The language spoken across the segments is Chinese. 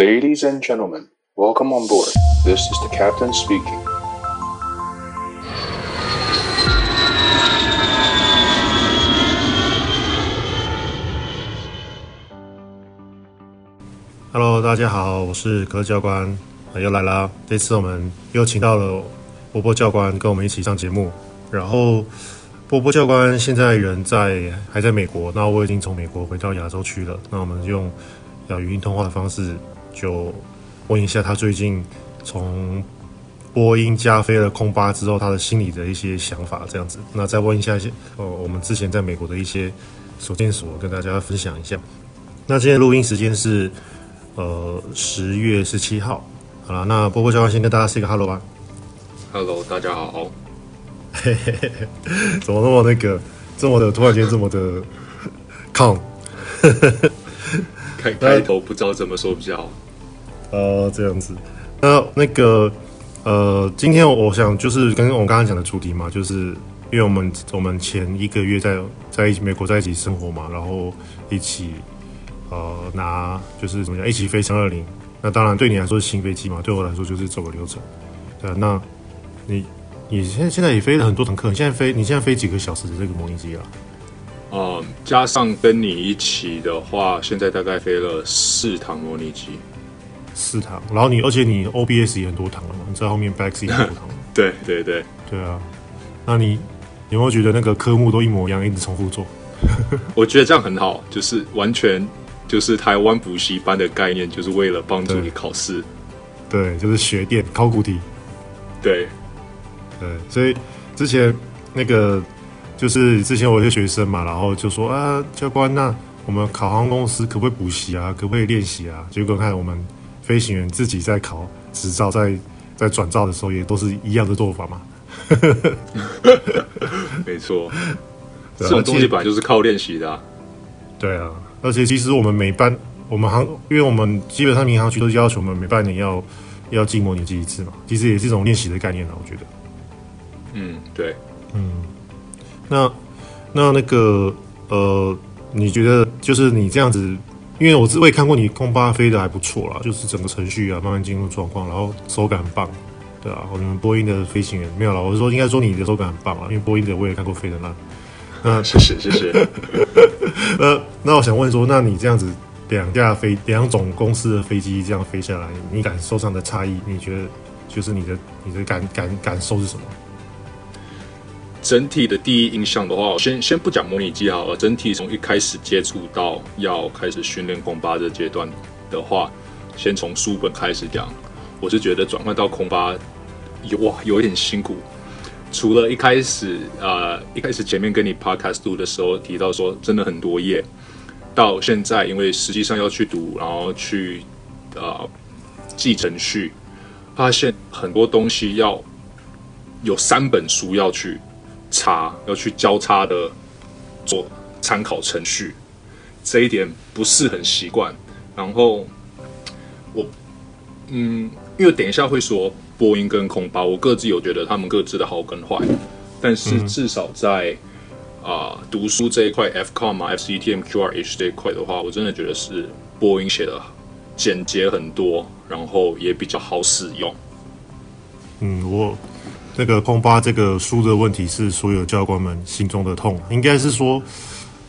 Ladies and gentlemen, welcome on board. This is the captain speaking. Hello，大家好，我是可乐教官，又来啦。这次我们又请到了波波教官跟我们一起上节目。然后波波教官现在人在还在美国，那我已经从美国回到亚洲区了。那我们用要语音通话的方式。就问一下他最近从波音加飞了空巴之后，他的心里的一些想法，这样子。那再问一下一些呃，我们之前在美国的一些所见所闻，跟大家分享一下。那今天录音时间是呃十月十七号。好了，那波波教官先跟大家 say 个 hello 吧。Hello，大家好。嘿嘿嘿，怎么那么那个，这么的突然间这么的抗？开开头不知道怎么说比较好。呃，这样子。那那个呃，今天我想就是跟我们刚刚讲的主题嘛，就是因为我们我们前一个月在在一起美国在一起生活嘛，然后一起呃拿就是怎么讲一起飞三二零。那当然对你来说是新飞机嘛，对我来说就是走个流程。对啊，那你你现在现在也飞了很多堂课，你现在飞你现在飞几个小时的这个模拟机啊？嗯，加上跟你一起的话，现在大概飞了四趟模拟机，四堂。然后你，而且你 OBS 也很多堂了嘛？你在后面 backseat 也很多堂。对对对对啊。那你有没有觉得那个科目都一模一样，一直重复做？我觉得这样很好，就是完全就是台湾补习班的概念，就是为了帮助你考试。对，就是学电考古题。对对，所以之前那个。就是之前我有些学生嘛，然后就说啊，教官，那我们考航空公司可不可以补习啊？可不可以练习啊？结果看我们飞行员自己在考执照，在在转照的时候，也都是一样的做法嘛。没错，这种东西本来就是靠练习的啊。对啊，而且其实我们每班我们航，因为我们基本上民航局都要求我们每半年要要进模拟机一次嘛，其实也是一种练习的概念啊，我觉得。嗯，对，嗯。那那那个呃，你觉得就是你这样子，因为我我也看过你空巴飞的还不错啦，就是整个程序啊慢慢进入状况，然后手感很棒，对啊，我们波音的飞行员没有了，我是说应该说你的手感很棒啊，因为波音的我也看过飞的那，那谢 谢谢谢。呃，那我想问说，那你这样子两架飞两种公司的飞机这样飞下来，你感受上的差异，你觉得就是你的你的感感感受是什么？整体的第一印象的话，我先先不讲模拟机好了。整体从一开始接触到要开始训练空巴这阶段的话，先从书本开始讲。我是觉得转换到空巴有哇有一点辛苦。除了一开始呃一开始前面跟你 podcast 读的时候提到说真的很多页，到现在因为实际上要去读，然后去呃记程序，发现很多东西要有三本书要去。插要去交叉的做参考程序，这一点不是很习惯。然后我嗯，因为等一下会说波音跟空巴，我各自有觉得他们各自的好跟坏。但是至少在啊、呃、读书这一块，FCOM 啊、FCETM、QRH 这一块的话，我真的觉得是波音写的简洁很多，然后也比较好使用。嗯，我。那个空巴这个书的问题是所有教官们心中的痛，应该是说，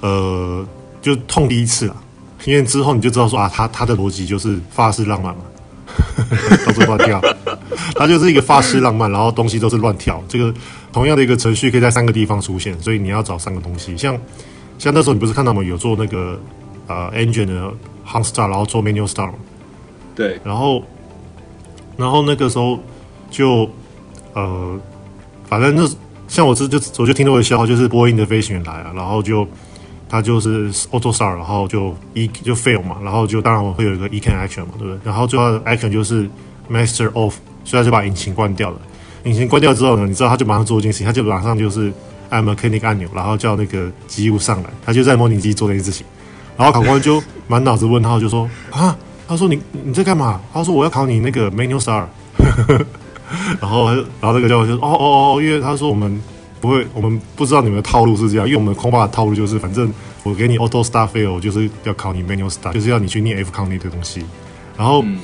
呃，就痛第一次啊，因为之后你就知道说啊，他他的逻辑就是发式浪漫嘛，到处乱跳，他就是一个发式浪漫，然后东西都是乱跳。这个同样的一个程序可以在三个地方出现，所以你要找三个东西。像像那时候你不是看到我们有做那个呃 engine 的 hot start，然后做 manual start，对，然后然后那个时候就。呃，反正就是像我这就我就听到一个笑话，就是波音的飞行员来了，然后就他就是 auto star，然后就一就 fail 嘛，然后就当然我会有一个 ECAN action 嘛，对不对？然后最后的 action 就是 master off，所以他就把引擎关掉了。引擎关掉之后呢，你知道他就马上做一件事情，他就马上就是按 mechanic 按钮，然后叫那个机务上来，他就在模拟机做这件事情。然后考官就满脑子问号，就说啊，他说你你在干嘛？他说我要考你那个 manual start。然后，然后那个教官就说：“哦哦哦，因为他说我们不会，我们不知道你们的套路是这样，因为我们空巴的套路就是，反正我给你 auto start fail，就是要考你 manual start，就是要你去念 F c o n 那堆东西。然后嗯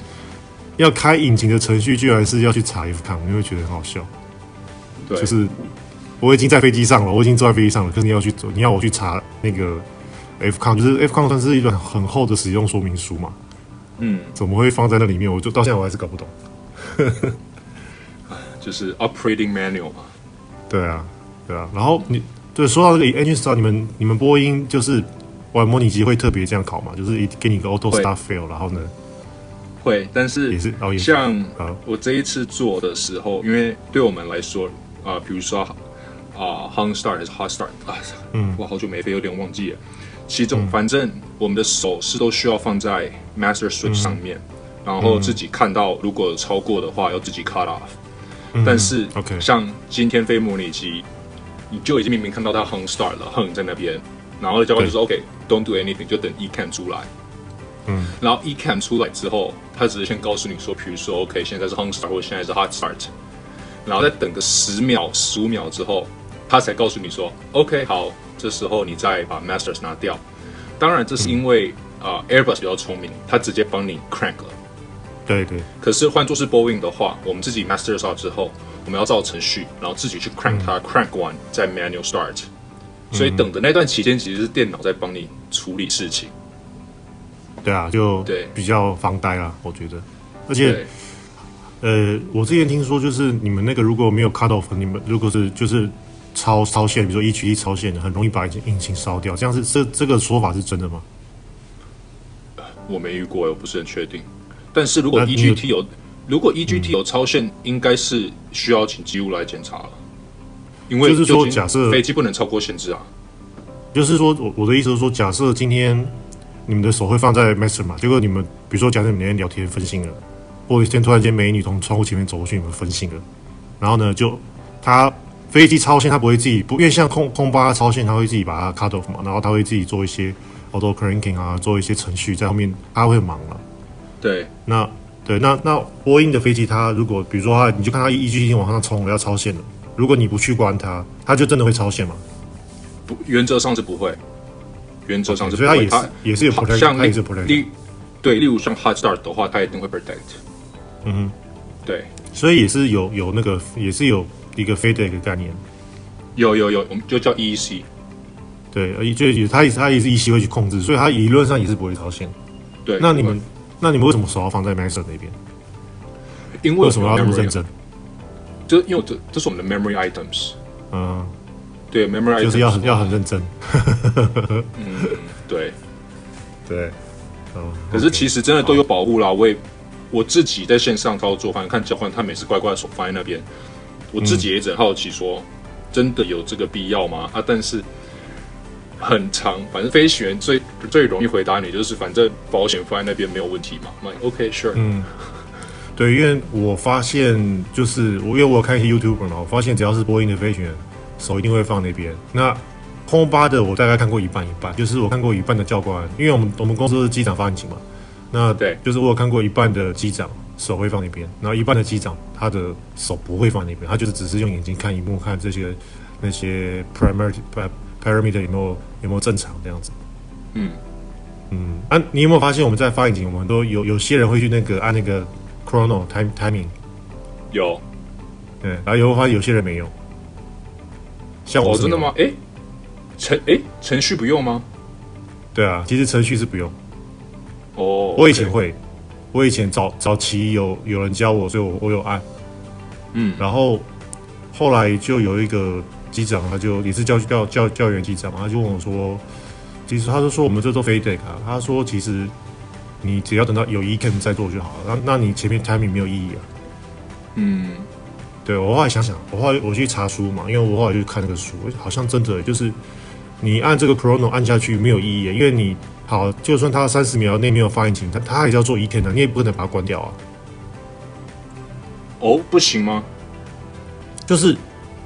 要开引擎的程序，居然是要去查 FCON，你会觉得很好笑。对，就是我已经在飞机上了，我已经坐在飞机上了，可是你要去走，你要我去查那个 FCON，就是 FCON 算是一本很厚的使用说明书嘛，嗯，怎么会放在那里面？我就到现在我还是搞不懂。就是 operating manual 嘛。对啊，对啊。然后你对说到这个 engine start，你们你们播音就是玩模拟机会特别这样考嘛？就是给你个 auto start fail，然后呢？会，但是也是像好我这一次做的时候，因为对我们来说啊、呃，比如说啊、呃、，hung start 还是 hot start 啊，嗯我好久没飞，有点忘记了。其中、反正我们的手势都需要放在 master switch 上面，嗯然后自己看到如果超过的话，要自己 cut off。嗯但是像今天飞模拟机，你就已经明明看到它 hung start 了，hung 在那边，然后教官就说 OK，don't、do anything，就等 ECAM 出来。嗯，然后 ECAM 出来之后，他只是先告诉你说，比如说 OK，现在是 hung start 或现在是 hot start，然后再等个十秒、十五秒之后，他才告诉你说 OK，好，这时候你再把 masters 拿掉。当然，这是因为啊、呃、Airbus 比较聪明，他直接帮你 crank 了。对对，可是换作是 Boeing 的话，我们自己 master start 之后，我们要照程序，然后自己去 crank 它、crank one 再 manual start。所以等的那段期间，其实是电脑在帮你处理事情。对啊，就对比较防呆啦，我觉得。而且，呃，我之前听说，就是你们那个如果没有 cut off，你们如果是就是超超限，比如说一取一超限的，很容易把引擎引擎烧掉。这样是这这个说法是真的吗？我没遇过，我不是很确定。但是如果 EGT 有，如果 EGT 有超限，应该是需要请机务来检查了。因为就是说假设飞机不能超过限制啊。就是说我我的意思是说，假设今天你们的手会放在 master 嘛，结果你们比如说假设你们那天聊天分心了，或者一天突然间美女从窗户前面走过去，你们分心了，然后呢就他飞机超限，他不会自己不，因为像空空巴超限，他会自己把它 cut off 嘛，然后他会自己做一些 auto cranking 啊，做一些程序在后面，他会忙了。对，那对，那那波音的飞机，它如果比如说它，你就看它一机往上冲了，要超限了。如果你不去关它，它就真的会超限吗？不，原则上是不会。原则上是不所以。它也是也是有 protect，像它也是 protect。例对，例如像 hot start 的话，它一定会 protect。嗯哼，对，所以也是有有那个也是有一个飞的一个概念。有有有，我们就叫 EEC。对，而就也它也是它也是 EC 会去控制，所以它理论上也是不会超限。对，那你们那你们为什么手要放在 master 那边？因为为什么要那么认真？就因为这这是我们的 memory items。嗯，对，memory items 就是要很要很认真。嗯，对。对，嗯。可是其实真的都有保护啦。我也我自己在线上操作，反正看交换他每次乖乖手放在那边，我自己也一直很好奇说，真的有这个必要吗？啊，但是很长，反正飞行员最最容易回答你就是，反正保险放在那边没有问题嘛。那 OK，sure。嗯，对，因为我发现就是我，因为我有看一些 YouTuber 嘛，我发现只要是波音的飞行员，手一定会放那边。那空巴的我大概看过一半一半，就是我看过一半的教官，因为我们我们公司是机长发引擎嘛，那对就是我有看过一半的机长手会放那边，然后一半的机长他的手不会放那边，他就是只是用眼睛看荧幕看这些那些 parameter parameter 有没有有没有正常这样子。嗯嗯，啊，你有没有发现我们在发引擎，我们都有有些人会去那个按那个 chrono time timing，有对，然后有发现有些人没有？像我真的吗？？诶，程诶程序不用吗？对啊，其实程序是不用。哦，我以前会，我以前早早期有有人教我，所以我我有按。嗯然后后来就有一个机长，他就也是教教教教员机长嘛，他就问我说，其实他就说我们这都飞 deck 啊，他说其实你只要等到有 ECAM 再做就好了，那那你前面 timing 没有意义啊。嗯，对我后来想想，我后来我去查书嘛，因为我后来就看那个书，好像真的就是你按这个 chrono 按下去没有意义，因为你好，就算他三十秒内没有发引擎，他他还是要做一天的，你也不可能把它关掉啊。哦，不行吗？就是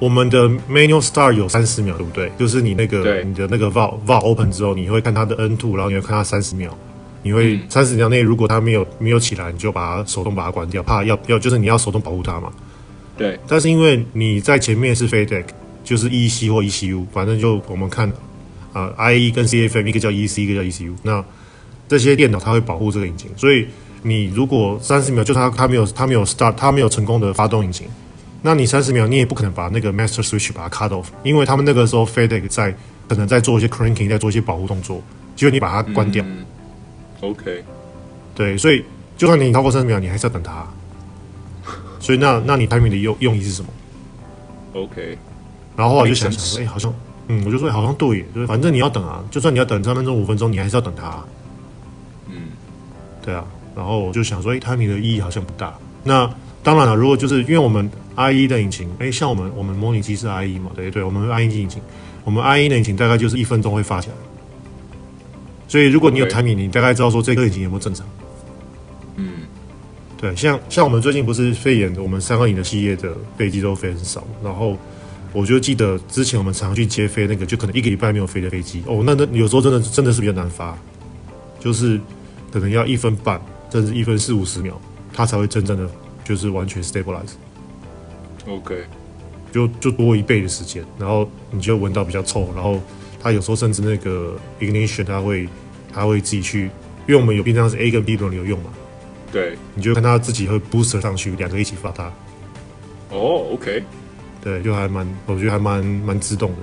我们的 manual start 有三十秒，对不对？就是你那个你的那个 valve valve open 之后，你会看它的 N two，然后你会看它三十秒，你会嗯三十秒内如果它没有没有起来，你就把它手动把它关掉，怕要要就是你要手动保护它嘛。对，但是因为你在前面是 FADEC，就是 EC 或 ECU，反正就我们看啊、呃、IE 跟 CFM 一个叫 EC，一个叫 ECU。那这些电脑它会保护这个引擎，所以你如果三十秒就它它没有它没有 start 它没有成功的发动引擎，那你三十秒你也不可能把那个 master switch 把它 cut off，因为他们那个时候 FedEx 在可能在做一些 cranking，在做一些保护动作，结果你把它关掉。嗯、OK，对，所以就算你超过三十秒，你还是要等它。所以那那你 timing 的用用意是什么？OK，然后我就想想，哎、欸，好像，嗯，我就说好像对，就是反正你要等啊，就算你要等三分钟五分钟，你还是要等它。嗯，对啊。然后我就想说，哎，timing 的意义好像不大。那当然了，如果就是因为我们 IE 的引擎，哎，像我们我们模拟机是 IE 嘛，对对，我们 IE 引擎，我们 IE 的引擎大概就是一分钟会发起来。所以如果你有 timing，你大概知道说这个引擎有没有正常。嗯对，像像我们最近不是肺炎，我们三二零的系列的飞机都飞很少。然后我就记得之前我们常去接飞那个，就可能一个礼拜没有飞的飞机哦，那那有时候真的真的是比较难发，就是可能要一分半，甚至一分四五十秒，它才会真正的就是完全 stabilize。OK，就就多一倍的时间，然后你就闻到比较臭，然后它有时候甚至那个 ignition 它会它会自己去，因为我们有平常是 A 跟 B 轮流用嘛。对，你就看它自己会 booster 上去，两个一起发它。哦、oh,，OK，对，就还蛮，我觉得还蛮蛮自动的。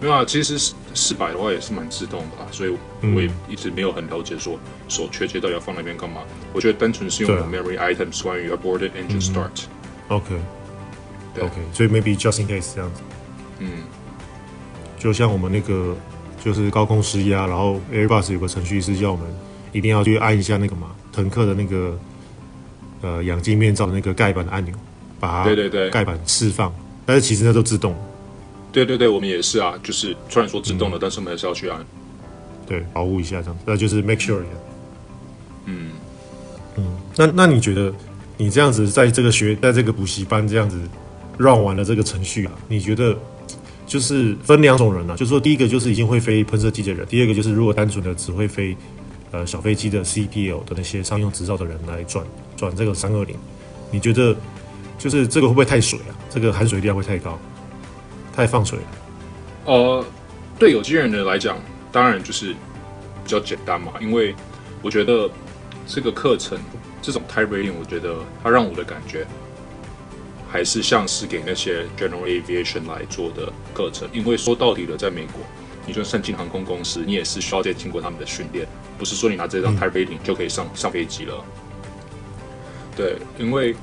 没有啊，其实四百的话也是蛮自动的啊，所以我也一直没有很了解说手确切到底要放那边干嘛。我觉得单纯是用 memory items 关于 aborted engine start。OK，对，OK，所以 maybe just in case 这样子。嗯，就像我们那个就是高空施压，然后 Airbus 有个程序是叫我们一定要去按一下那个嘛。腾客的那个呃氧气面罩的那个盖板的按钮，把它对对对盖板释放，但是其实那都自动。对对对，我们也是啊，就是虽然说自动的，嗯、但是我们还是要去按，对，保护一下这样子，那就是 make sure 一下。嗯嗯，那那你觉得你这样子在这个学在这个补习班这样子 run 完了这个程序啊，你觉得就是分两种人啊，就是说第一个就是已经会飞喷射机的人，第二个就是如果单纯的只会飞。呃，小飞机的 CPL 的那些商用执照的人来转转这个三二零，你觉得就是这个会不会太水啊？这个含水量会太高，太放水了？呃，对有经验的人来讲，当然就是比较简单嘛。因为我觉得这个课程这种 type rating，我觉得它让我的感觉还是像是给那些 General Aviation 来做的课程。因为说到底了，在美国，你就算进航空公司，你也是需要再经过他们的训练。不是说你拿这张 type rating 就可以上上飞机了，对，因为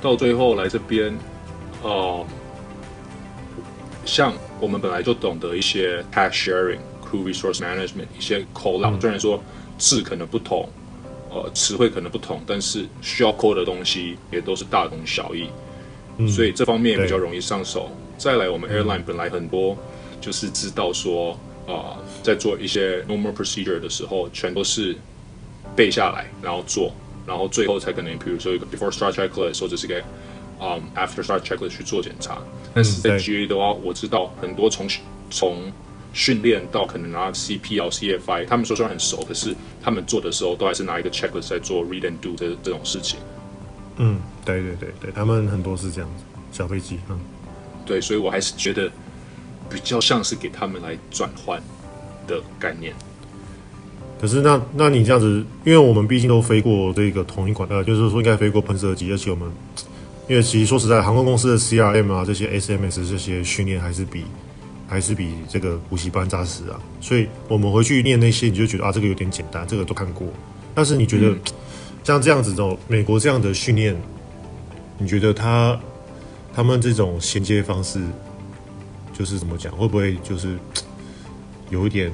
到最后来这边，哦、呃，像我们本来就懂得一些 task sharing、crew resource management 一些 call out，虽然说字可能不同，呃，词汇可能不同，但是需要 call 的东西也都是大同小异，所以这方面也比较容易上手。再来，我们 airline 本来很多就是知道说。啊、呃，在做一些 normal procedure 的时候，全都是背下来，然后做，然后最后才可能，比如说一个 before start checklist 或者是个嗯 after start checklist 去做检查。但是在 GA 的话，我知道很多从从训练到可能拿 CPL、CFI，他们说虽然很熟，可是他们做的时候都还是拿一个 checklist 在做 read and do 这这种事情。嗯，对对对对，他们很多是这样子，小飞机，嗯，对，所以我还是觉得。比较像是给他们来转换的概念。可是那那你这样子，因为我们毕竟都飞过这个同一款，呃，就是说应该飞过喷射机，而且我们因为其实说实在，航空公司的 CRM 啊，这些 SMS 这些训练还是比还是比这个补习班扎实啊。所以我们回去念那些，你就觉得啊，这个有点简单，这个都看过。但是你觉得、嗯、像这样子的美国这样的训练，你觉得他他们这种衔接方式？就是怎么讲，会不会就是有一点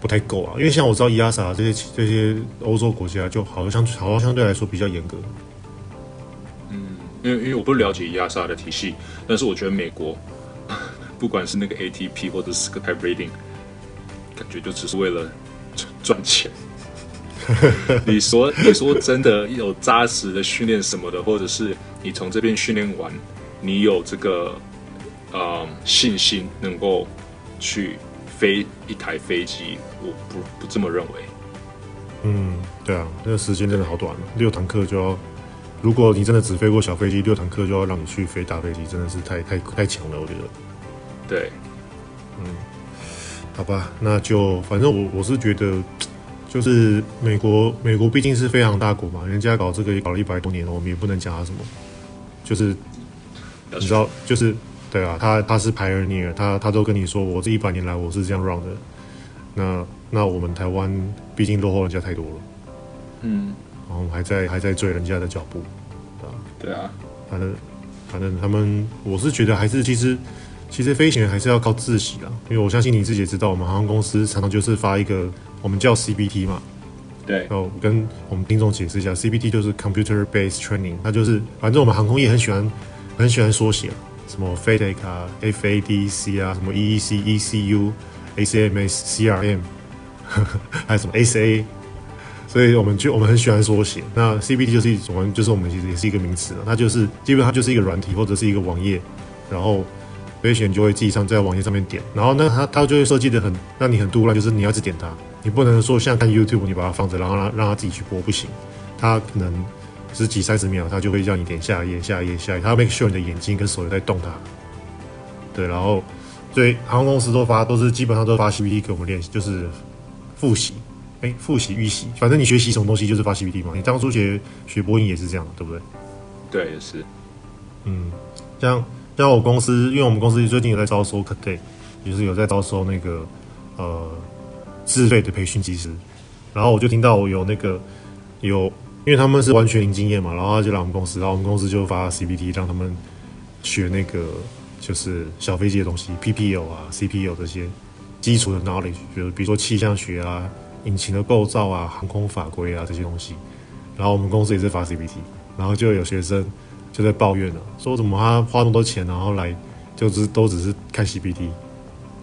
不太够啊？因为像我知道 EASA 这些这些欧洲国家，就好像好像相对来说比较严格。嗯，因为因为我不了解 EASA 的体系，但是我觉得美国不管是那个 ATP 或者是个 Type Rating，感觉就只是为了赚钱。你说你说真的有扎实的训练什么的，或者是你从这边训练完，你有这个。呃、嗯，信心能够去飞一台飞机，我不不这么认为。嗯，对啊，那个时间真的好短了，六堂课就要。如果你真的只飞过小飞机，六堂课就要让你去飞大飞机，真的是太太太强了，我觉得。对，嗯，好吧，那就反正我我是觉得就是美国，美国毕竟是非常大国嘛，人家搞这个也搞了一百多年了，我们也不能讲他什么。就是你知道，就是对啊，他他是 pioneer，他他都跟你说，我这一百年来我是这样 run 的。那那我们台湾毕竟落后人家太多了，嗯，然后还在还在追人家的脚步，啊，对啊，反正反正他们，我是觉得还是其实其实飞行员还是要靠自习啦，因为我相信你自己也知道，我们航空公司常常就是发一个。我们叫 CBT 嘛，对，然后跟我们听众解释一下，CBT 就是 Computer Based Training，它就是反正我们航空业很喜欢很喜欢缩写，什么 FADEC 啊、FADC 啊、什么 EEC、ECU、ACMS、CRM，还有什么 SA，所以我们就我们很喜欢缩写。那 CBT 就是一种，就是我们其实也是一个名词了，它就是基本上就是一个软体或者是一个网页，然后。飞行员就会自己上在网页上面点，然后呢，他他就会设计的很让你很独立，就是你要一直点它，你不能说像看 YouTube，你把它放着，然后让让它自己去播，不行。它可能十几三十秒，它就会让你点下一页、下一页、下一页，他要 make sure 你的眼睛跟手有在动它。对，然后所以航空公司都发都是基本上都发 CPT 给我们练习，就是复习，哎，复习预习，反正你学习什么东西就是发 CPT 嘛。你当初学学播音也是这样，对不对？对，也是。嗯，像。像我公司，因为我们公司最近有在招收 cadet，就是有在招收那个呃自费的培训技师，然后我就听到我有那个有，因为他们是完全零经验嘛，然后他就来我们公司，然后我们公司就发 CPT 让他们学那个就是小飞机的东西，PPL 啊、CPL 这些基础的 knowledge，就是比如说气象学啊、引擎的构造啊、航空法规啊这些东西，然后我们公司也是发 CPT，然后就有学生。就在抱怨了，说怎么他花那么多钱，然后来就是都只是看 CPT，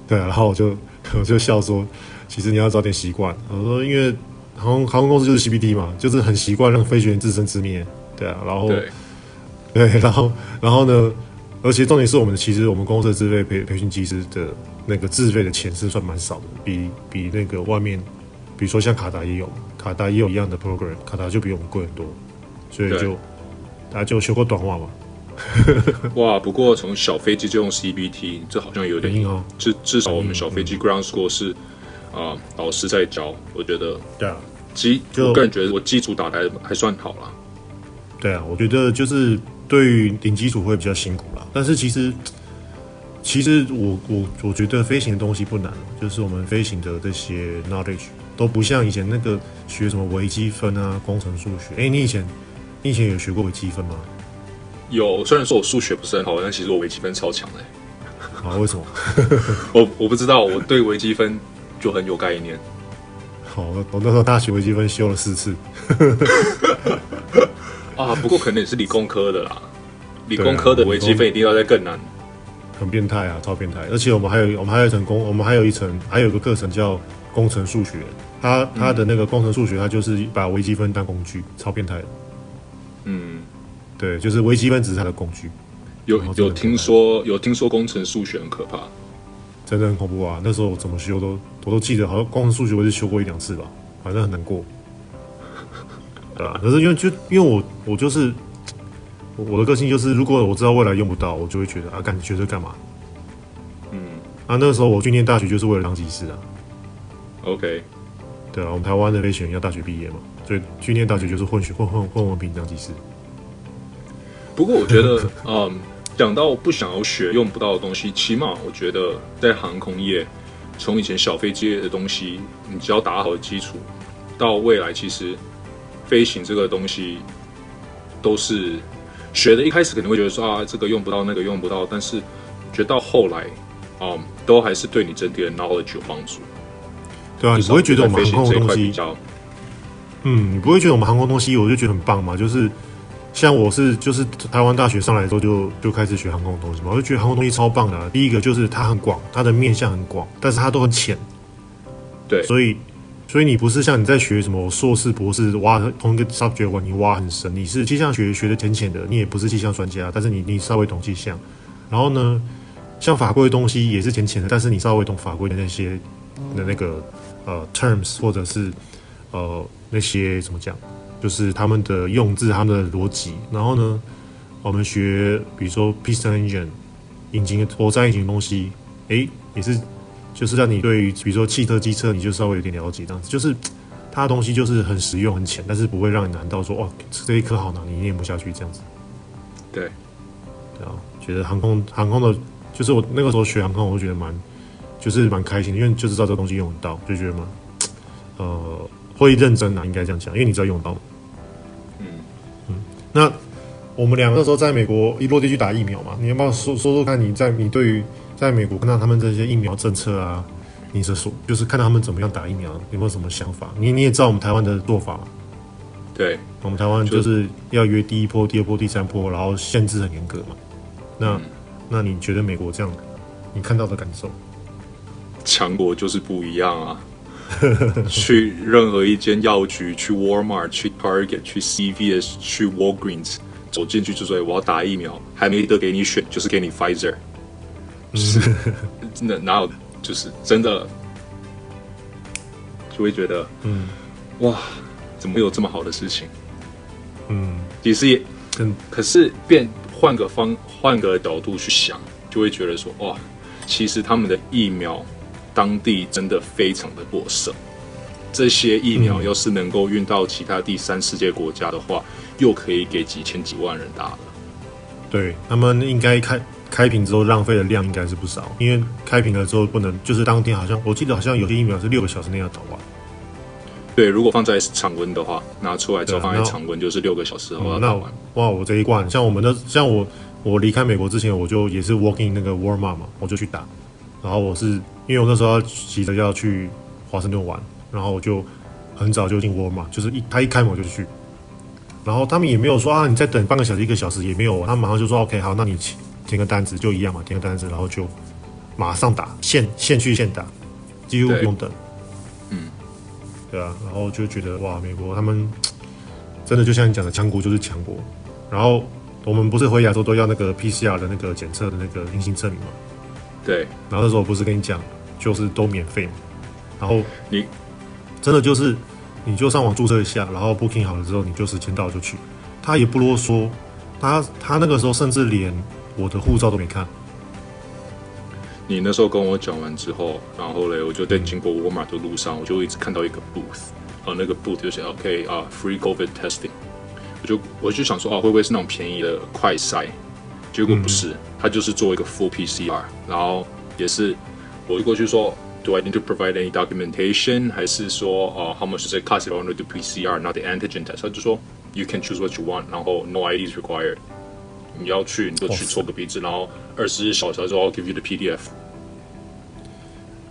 对啊，然后我就 我就笑说，其实你要早点习惯。我说因为航空航空公司就是 CPT 嘛，就是很习惯让飞行员自生自灭，对啊，然后对，对，然后然后呢，而且重点是我们其实我们公司的自费培培训机师的那个自费的钱是算蛮少的，比比那个外面，比如说像卡达也有，卡达也有一样的 program，卡达就比我们贵很多，所以就。大家，就学过短话嘛。哇，不过从小飞机就用 CBT，这好像有点硬哦。至至少我们小飞机 ground school 是啊、呃，老师在教，我觉得对啊，基我个人觉得我基础打的还算好啦。对啊，我觉得就是对于零基础会比较辛苦啦。但是其实其实我我我觉得飞行的东西不难，就是我们飞行的这些 knowledge 都不像以前那个学什么微积分啊、工程数学。哎，你以前。你以前有学过微积分吗？有，虽然说我数学不是很好，但其实我微积分超强的。啊，为什么？我我不知道，我对微积分就很有概念。好，我那时候大学微积分修了四次。啊，不过可能也是理工科的啦，理工科的微积分一定要再更难。很变态啊，超变态！而且我们还有我们还有一层工，我们还有一层还有一个课程叫工程数学。他他的那个工程数学，他就是把微积分当工具，超变态的。嗯，对，就是微积分只是他的工具。有有听说有听说工程数学很可怕，真的很恐怖啊！那时候我怎么修都我都记得，好像工程数学我就修过一两次吧，反正很难过。对啊，可是因为就因为我我就是我的个性就是，如果我知道未来用不到，我就会觉得啊，干学这干嘛？嗯，啊，那个时候我去念大学就是为了当技师啊。OK，对啊，我们台湾的飞行员要大学毕业嘛。所以去念大学就是混血混混混文凭当技师。不过我觉得，嗯，讲到不想要学用不到的东西，起码我觉得在航空业，从以前小飞机的东西，你只要打好基础，到未来其实飞行这个东西都是学的。一开始可能会觉得说啊，这个用不到，那个用不到，但是觉得到后来，嗯，都还是对你整体的 knowledge 有帮助。对啊，你不会觉得我们航空的东西？嗯，你不会觉得我们航空东西我就觉得很棒嘛？就是像我是就是台湾大学上来之后就就开始学航空东西嘛，我就觉得航空东西超棒的啊。第一个就是它很广，它的面向很广，但是它都很浅。对，所以所以你不是像你在学什么硕士博士挖同一个 subject 你挖很深，你是气象学学的浅浅的，你也不是气象专家，但是你你稍微懂气象。然后呢，像法规的东西也是浅浅的，但是你稍微懂法规的那些的那个呃 terms 或者是呃。那些怎么讲，就是他们的用字、他们的逻辑。然后呢，我们学，比如说 piston engine 引擎、活塞引擎的东西，诶，也是，就是让你对于比如说汽车、机车，你就稍微有点了解。这样子，就是它的东西就是很实用、很浅，但是不会让你难到说哦，这一科好难，你念不下去这样子。对，对啊，觉得航空航空的，就是我那个时候学航空，我就觉得蛮，就是蛮开心的，因为就知道这个东西用得到，就觉得蛮，呃，会认真啊，应该这样讲，因为你知道用得到。嗯嗯，那我们两个那时候在美国一落地去打疫苗嘛，你要不要说说说看你在你对于在美国看到他们这些疫苗政策啊？你是说，就是看到他们怎么样打疫苗，有没有什么想法？你你也知道我们台湾的做法嘛，对，我们台湾就是要约第一波、第二波、第三波，然后限制很严格嘛。那、嗯、那你觉得美国这样，你看到的感受？强国就是不一样啊！去任何一间药局，去 Walmart、去 Target、去 CVS、去 Walgreens，走进去就说我要打疫苗，还没得给你选，就是给你 Pfizer，是真的哪有？就是真的，就会觉得，嗯，哇，怎么会有这么好的事情？嗯，其实也，嗯，可是变换个方，换个角度去想，就会觉得说，哇，其实他们的疫苗，当地真的非常的过剩。这些疫苗要是能够运到其他第三世界国家的话，又可以给几千几万人打了。对，他们应该开。开瓶之后浪费的量应该是不少，因为开瓶了之后不能，就是当天好像我记得好像有些疫苗是六个小时内要打完。对，如果放在常温的话，拿出来之后放在常温就是六个小时后要打完。嗯、哇，我这一罐像我们的，像我我离开美国之前，我就也是 walking 那个 Walmart 嘛，我就去打。然后我是因为我那时候要急着要去华盛顿玩，然后我就很早就进 Walmart，就是一他一开门我就去。然后他们也没有说啊，你再等半个小时一个小时也没有，他们马上就说 OK 好，那你。填个单子就一样嘛，填个单子，然后就马上打，现现去现打，几乎不用等。嗯，对啊，然后就觉得哇，美国他们真的就像你讲的，强国就是强国。然后我们不是回亚洲都要那个 PCR 的那个检测的那个阴性证明嘛？对。然后那时候我不是跟你讲，就是都免费嘛。然后你真的就是你就上网注册一下，然后 booking 好了之后，你就时间到就去。他也不啰嗦，他他那个时候甚至连。我的护照都没看。你那时候跟我讲完之后，然后嘞，我就在经过沃尔玛的路上，我就一直看到一个 booth，啊，那个 booth 就写 OK 啊，free COVID testing。我就我就想说啊，会不会是那种便宜的快筛？结果不是，他就是做一个 full PCR，然后也是我就过去说，Do I need to provide any documentation？还是说啊，How much does it cost if I want to do PCR，not the antigen test？他就说，You can choose what you want，然后 No ID is required。你要去，你就去搓个鼻子，然后二十小时之后 I'll give you the PDF。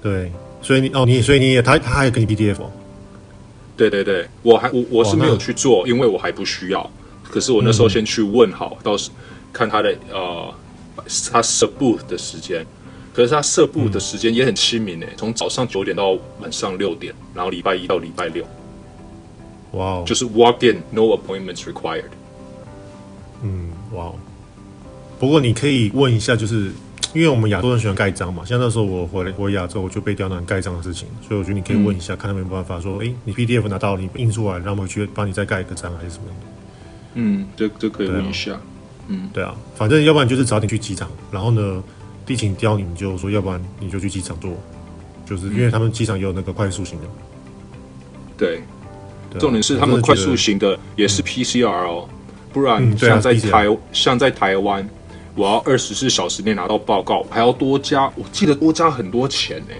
对，所以你哦，你所以你也他他还给你 PDF 哦。对对对，我还我我是没有去做，因为我还不需要。可是我那时候先去问好，到时看他的呃，他设 booth 的时间。 可是他设 booth 的时间也很亲民诶，从早上九点到晚上六点，然后礼拜一到礼拜六。哇哦，就是 walk in，no appointments required。嗯，哇哦。不过你可以问一下，就是因为我们亚洲人喜欢盖章嘛，像那时候我回来回亚洲，我就被刁难盖章的事情，所以我觉得你可以问一下，嗯、看他们有没有办法说，哎，你 PDF 拿到，你印出来，让我们去帮你再盖一个章，还是什么的。嗯，这这可以问一下。啊嗯，对啊，反正要不然就是早点去机场，然后呢，地勤刁你，你就说，要不然你就去机场做，就是因为他们机场也有那个快速型的。对，对啊、重点是他们快速型的也是 PCR 哦，嗯、不然像在台、嗯啊、像在台湾。我要二十四小时内拿到报告，还要多加，我记得多加很多钱呢，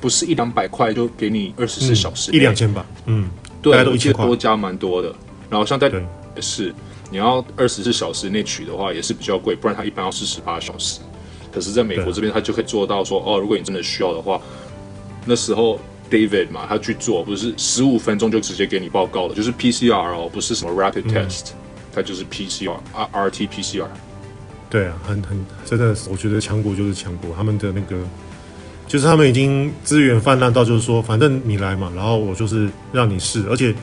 不是一两百块就给你二十四小时，一两千吧，嗯，对，我记得多加蛮多的。然后像在也是，你要二十四小时内取的话，也是比较贵，不然它一般要四十八小时。可是在美国这边，他就可以做到说，哦，如果你真的需要的话，那时候 David 嘛，他去做不是十五分钟就直接给你报告了，就是 PCR 哦，不是什么 Rapid Test，它就是 PCR，RT-PCR。对啊，很很真的，我觉得强国就是强国，他们的那个就是他们已经资源泛滥到，就是说，反正你来嘛，然后我就是让你试。而且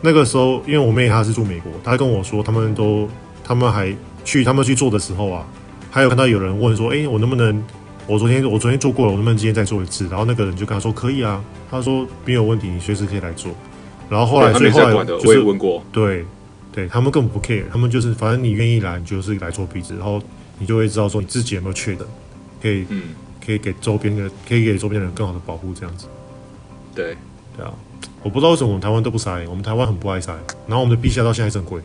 那个时候，因为我妹她是住美国，她跟我说，他们都他们还去他们去做的时候啊，还有看到有人问说，哎，我能不能？我昨天我昨天做过了，我能不能今天再做一次？然后那个人就跟他说可以啊，他说没有问题，你随时可以来做。然后后来最后来就是我也问过，对。对他们根本不 care，他们就是反正你愿意来，你就是来做鼻子，然后你就会知道说你自己有没有缺的，可以，嗯，可以给周边的，可以给周边的人更好的保护，这样子。对，对啊，我不知道为什么我们台湾都不塞，我们台湾很不爱塞，然后我们的 PCR 到现在还很贵，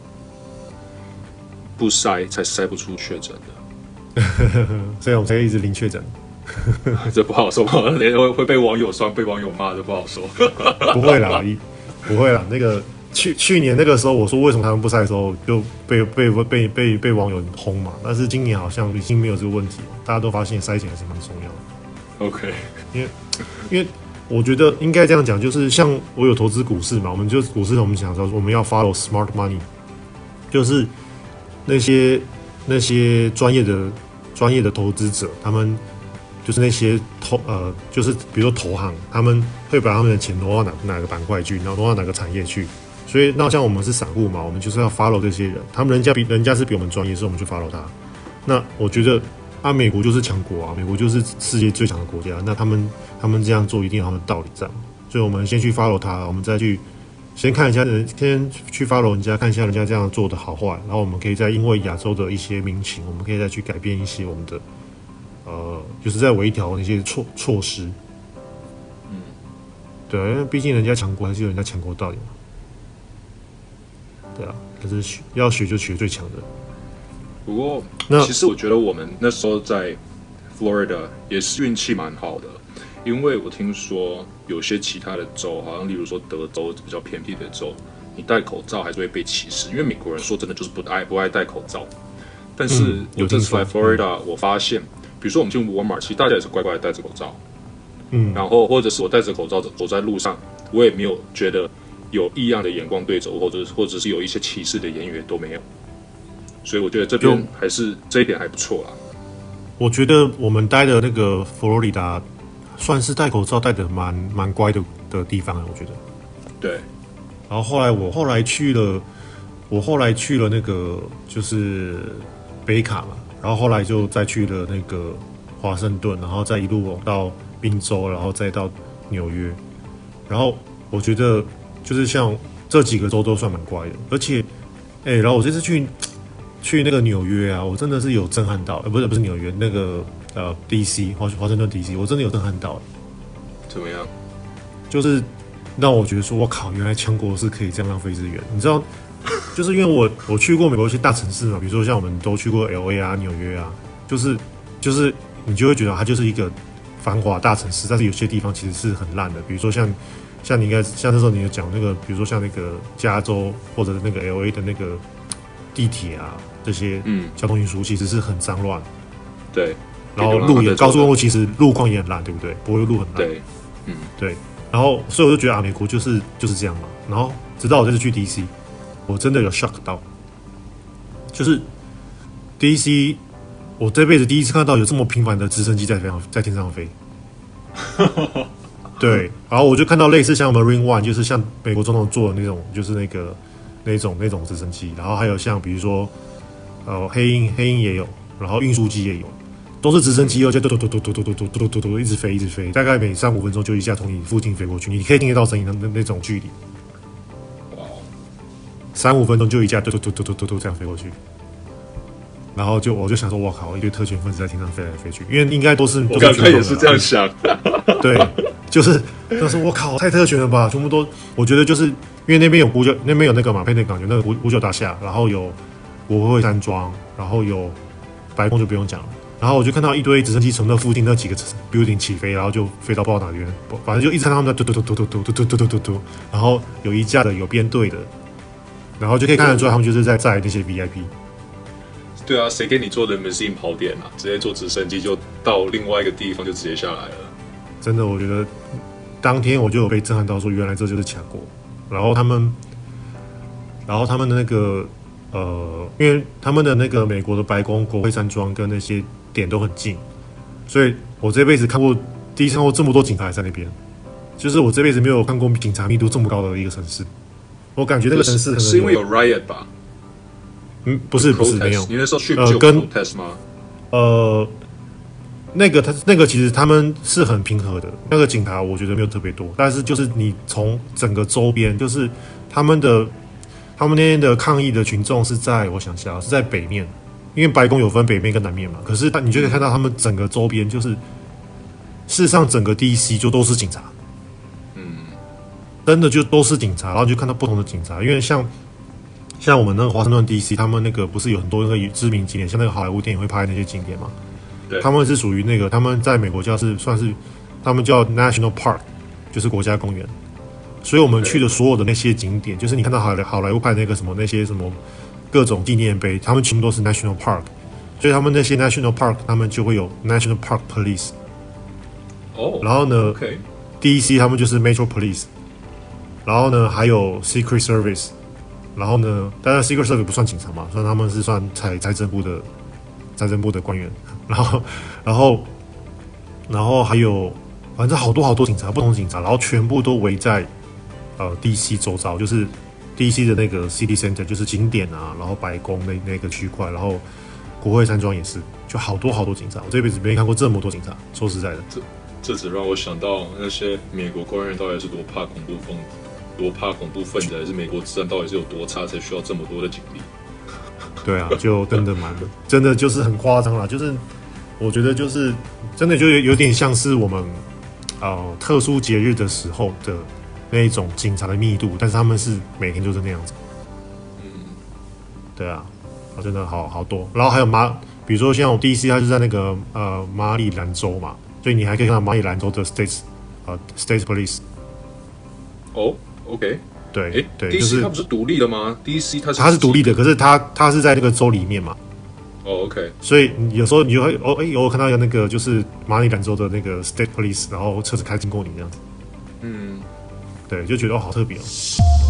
不塞才塞不出确诊的，所以我们才一直零确诊。这不好说，连会会被网友酸、被网友骂都不好说。不会啦，不会啦。那个去去年那个时候，我说为什么他们不筛的时候，就被被被被被，网友轰嘛。但是今年好像已经没有这个问题，大家都发现筛检还是蛮重要的。OK，因为因为我觉得应该这样讲，就是像我有投资股市嘛，我们就股市，我们讲说我们要 follow smart money，就是那些那些专业的专业的投资者，他们。就是那些投呃，就是比如说投行，他们会把他们的钱挪到哪哪个板块去，然后挪到哪个产业去。所以那像我们是散户嘛，我们就是要 follow 这些人，他们人家比人家是比我们专业，所以我们去 follow 他。那我觉得啊，美国就是强国啊，美国就是世界最强的国家。那他们他们这样做一定有他们的道理在。所以我们先去 follow 他，我们再去先看一下人，先去 follow 人家，看一下人家这样做的好坏，然后我们可以再因为亚洲的一些民情，我们可以再去改变一些我们的。呃，就是在微调那些措措施，嗯，对啊，因为毕竟人家强国还是有人家强国道理嘛，对啊，可是学要学就学最强的。不过，那其实我觉得我们那时候在 Florida 也是运气蛮好的，因为我听说有些其他的州，好像例如说德州比较偏僻的州，你戴口罩还是会被歧视，因为美国人说真的就是不爱不爱戴口罩。但是有这次来 Florida，我发现。比如说，我们进沃尔玛，其实大家也是乖乖的戴着口罩，嗯，然后或者是我戴着口罩走走在路上，我也没有觉得有异样的眼光对着我，或者或者是有一些歧视的言语都没有，所以我觉得这边还是这一点还不错啦。我觉得我们待的那个佛罗里达算是戴口罩戴的蛮蛮乖的的地方啊，我觉得。对。然后后来我后来去了，我后来去了那个就是北卡嘛。然后后来就再去了那个华盛顿，然后再一路到宾州，然后再到纽约。然后我觉得就是像这几个州都算蛮乖的，而且，哎，然后我这次去去那个纽约啊，我真的是有震撼到，呃，不是不是纽约那个呃 DC 华华盛顿 DC，我真的有震撼到。怎么样？就是让我觉得说，我靠，原来强国是可以这样浪费资源，你知道？就是因为我我去过美国一些大城市嘛，比如说像我们都去过 L A 啊、纽约啊，就是就是你就会觉得它就是一个繁华大城市，但是有些地方其实是很烂的，比如说像像你应该像那时候你有讲那个，比如说像那个加州或者那个 L A 的那个地铁啊，这些嗯交通运输其实是很脏乱，对，然后路也高速公路其实路况也很烂，对不对？柏油路很烂，对，嗯对，然后所以我就觉得啊，美国就是就是这样嘛，然后直到我这次去 D C。我真的有 shock 到，就是 DC，我这辈子第一次看到有这么频繁的直升机在飞，在天上飞。对，然后我就看到类似像 Marine One，就是像美国总统坐的那种，就是那个那种那种直升机，然后还有像比如说呃黑鹰，黑鹰也有，然后运输机也有，都是直升机，而且嘟嘟嘟嘟嘟嘟嘟嘟嘟嘟嘟一直飞一直飞，大概每三五分钟就一架从你附近飞过去，你可以听得到声音的那那种距离。哇哦三五分钟就一架嘟嘟嘟嘟嘟嘟嘟这样飞过去，然后就我就想说，我靠，一堆特权分子在天上飞来飞去，因为应该都是我刚才也是这样想，对，就是就是我靠，太特权了吧，全部都，我觉得就是因为那边有五角，那边有那个嘛，佩内港有那个五五角大厦，然后有国会山庄，然后有白宫就不用讲了，然后我就看到一堆直升机从那附近那几个 building 起飞，然后就飞到不知道哪边，反正就一直看他们在嘟嘟嘟嘟嘟嘟嘟嘟嘟嘟嘟，然后有一架的有编队的。然后就可以看得出来，他们就是在载那些 VIP。对啊，谁给你做的 Limousine 跑点啊？直接坐直升机就到另外一个地方，就直接下来了。真的，我觉得当天我就有被震撼到，说原来这就是强国。然后他们，然后他们的那个呃，因为他们的那个美国的白宫、国会山庄跟那些点都很近，所以我这辈子看过第一次看过这么多警察在那边，就是我这辈子没有看过警察密度这么高的一个城市。我感觉那个城市可能是因为有 riot 吧？嗯，不是，不是，没有。你那时候去呃跟吗？呃，那个他那个其实他们是很平和的，那个警察我觉得没有特别多，但是就是你从整个周边，就是他们的他们那边的抗议的群众是在我想下是在北面，因为白宫有分北面跟南面嘛。可是你就可以看到他们整个周边，就是事实上整个 DC 就都是警察。嗯真的就都是警察，然后就看到不同的警察，因为像像我们那个华盛顿 DC，他们那个不是有很多那个知名景点，像那个好莱坞电影会拍那些景点嘛？对，他们是属于那个他们在美国叫是算是他们叫 National Park，就是国家公园。所以我们去的所有的那些景点，就是你看到好莱好莱坞拍那个什么那些什么各种纪念碑，他们全部都是 National Park。所以他们那些 National Park，他们就会有 National Park Police。哦，然后呢，OK，DC 他们就是 Metro Police。然后呢，还有 Secret Service。然后呢，当然 Secret Service 不算警察嘛，算他们是算财财政部的财政部的官员。然后，然后，然后还有，反正好多好多警察，不同警察，然后全部都围在呃 DC 周遭，就是 DC 的那个 City Center，就是景点啊，然后白宫那那个区块，然后。国会山庄也是，就好多好多警察，我这辈子没看过这么多警察。说实在的，这这只让我想到那些美国官员到底是多怕恐怖分，多怕恐怖分子，还是美国治安到底是有多差，才需要这么多的警力？对啊，就真的蛮，真的就是很夸张啦。就是我觉得就是真的就有点像是我们呃特殊节日的时候的那一种警察的密度，但是他们是每天就是那样子。嗯，对啊。真的好好多，然后还有马，比如说像我 DC，它就在那个呃马里兰州嘛，所以你还可以看到马里兰州的 states 呃 State Police。哦，OK，对，诶对，DC 就是它不是独立的吗？DC 它是它是独立的，可是它它是在那个州里面嘛。哦，OK，所以有时候你就会哦，哎，有看到一个那个就是马里兰州的那个 State Police，然后车子开经过你这样子。对，就觉得我，好特别哦。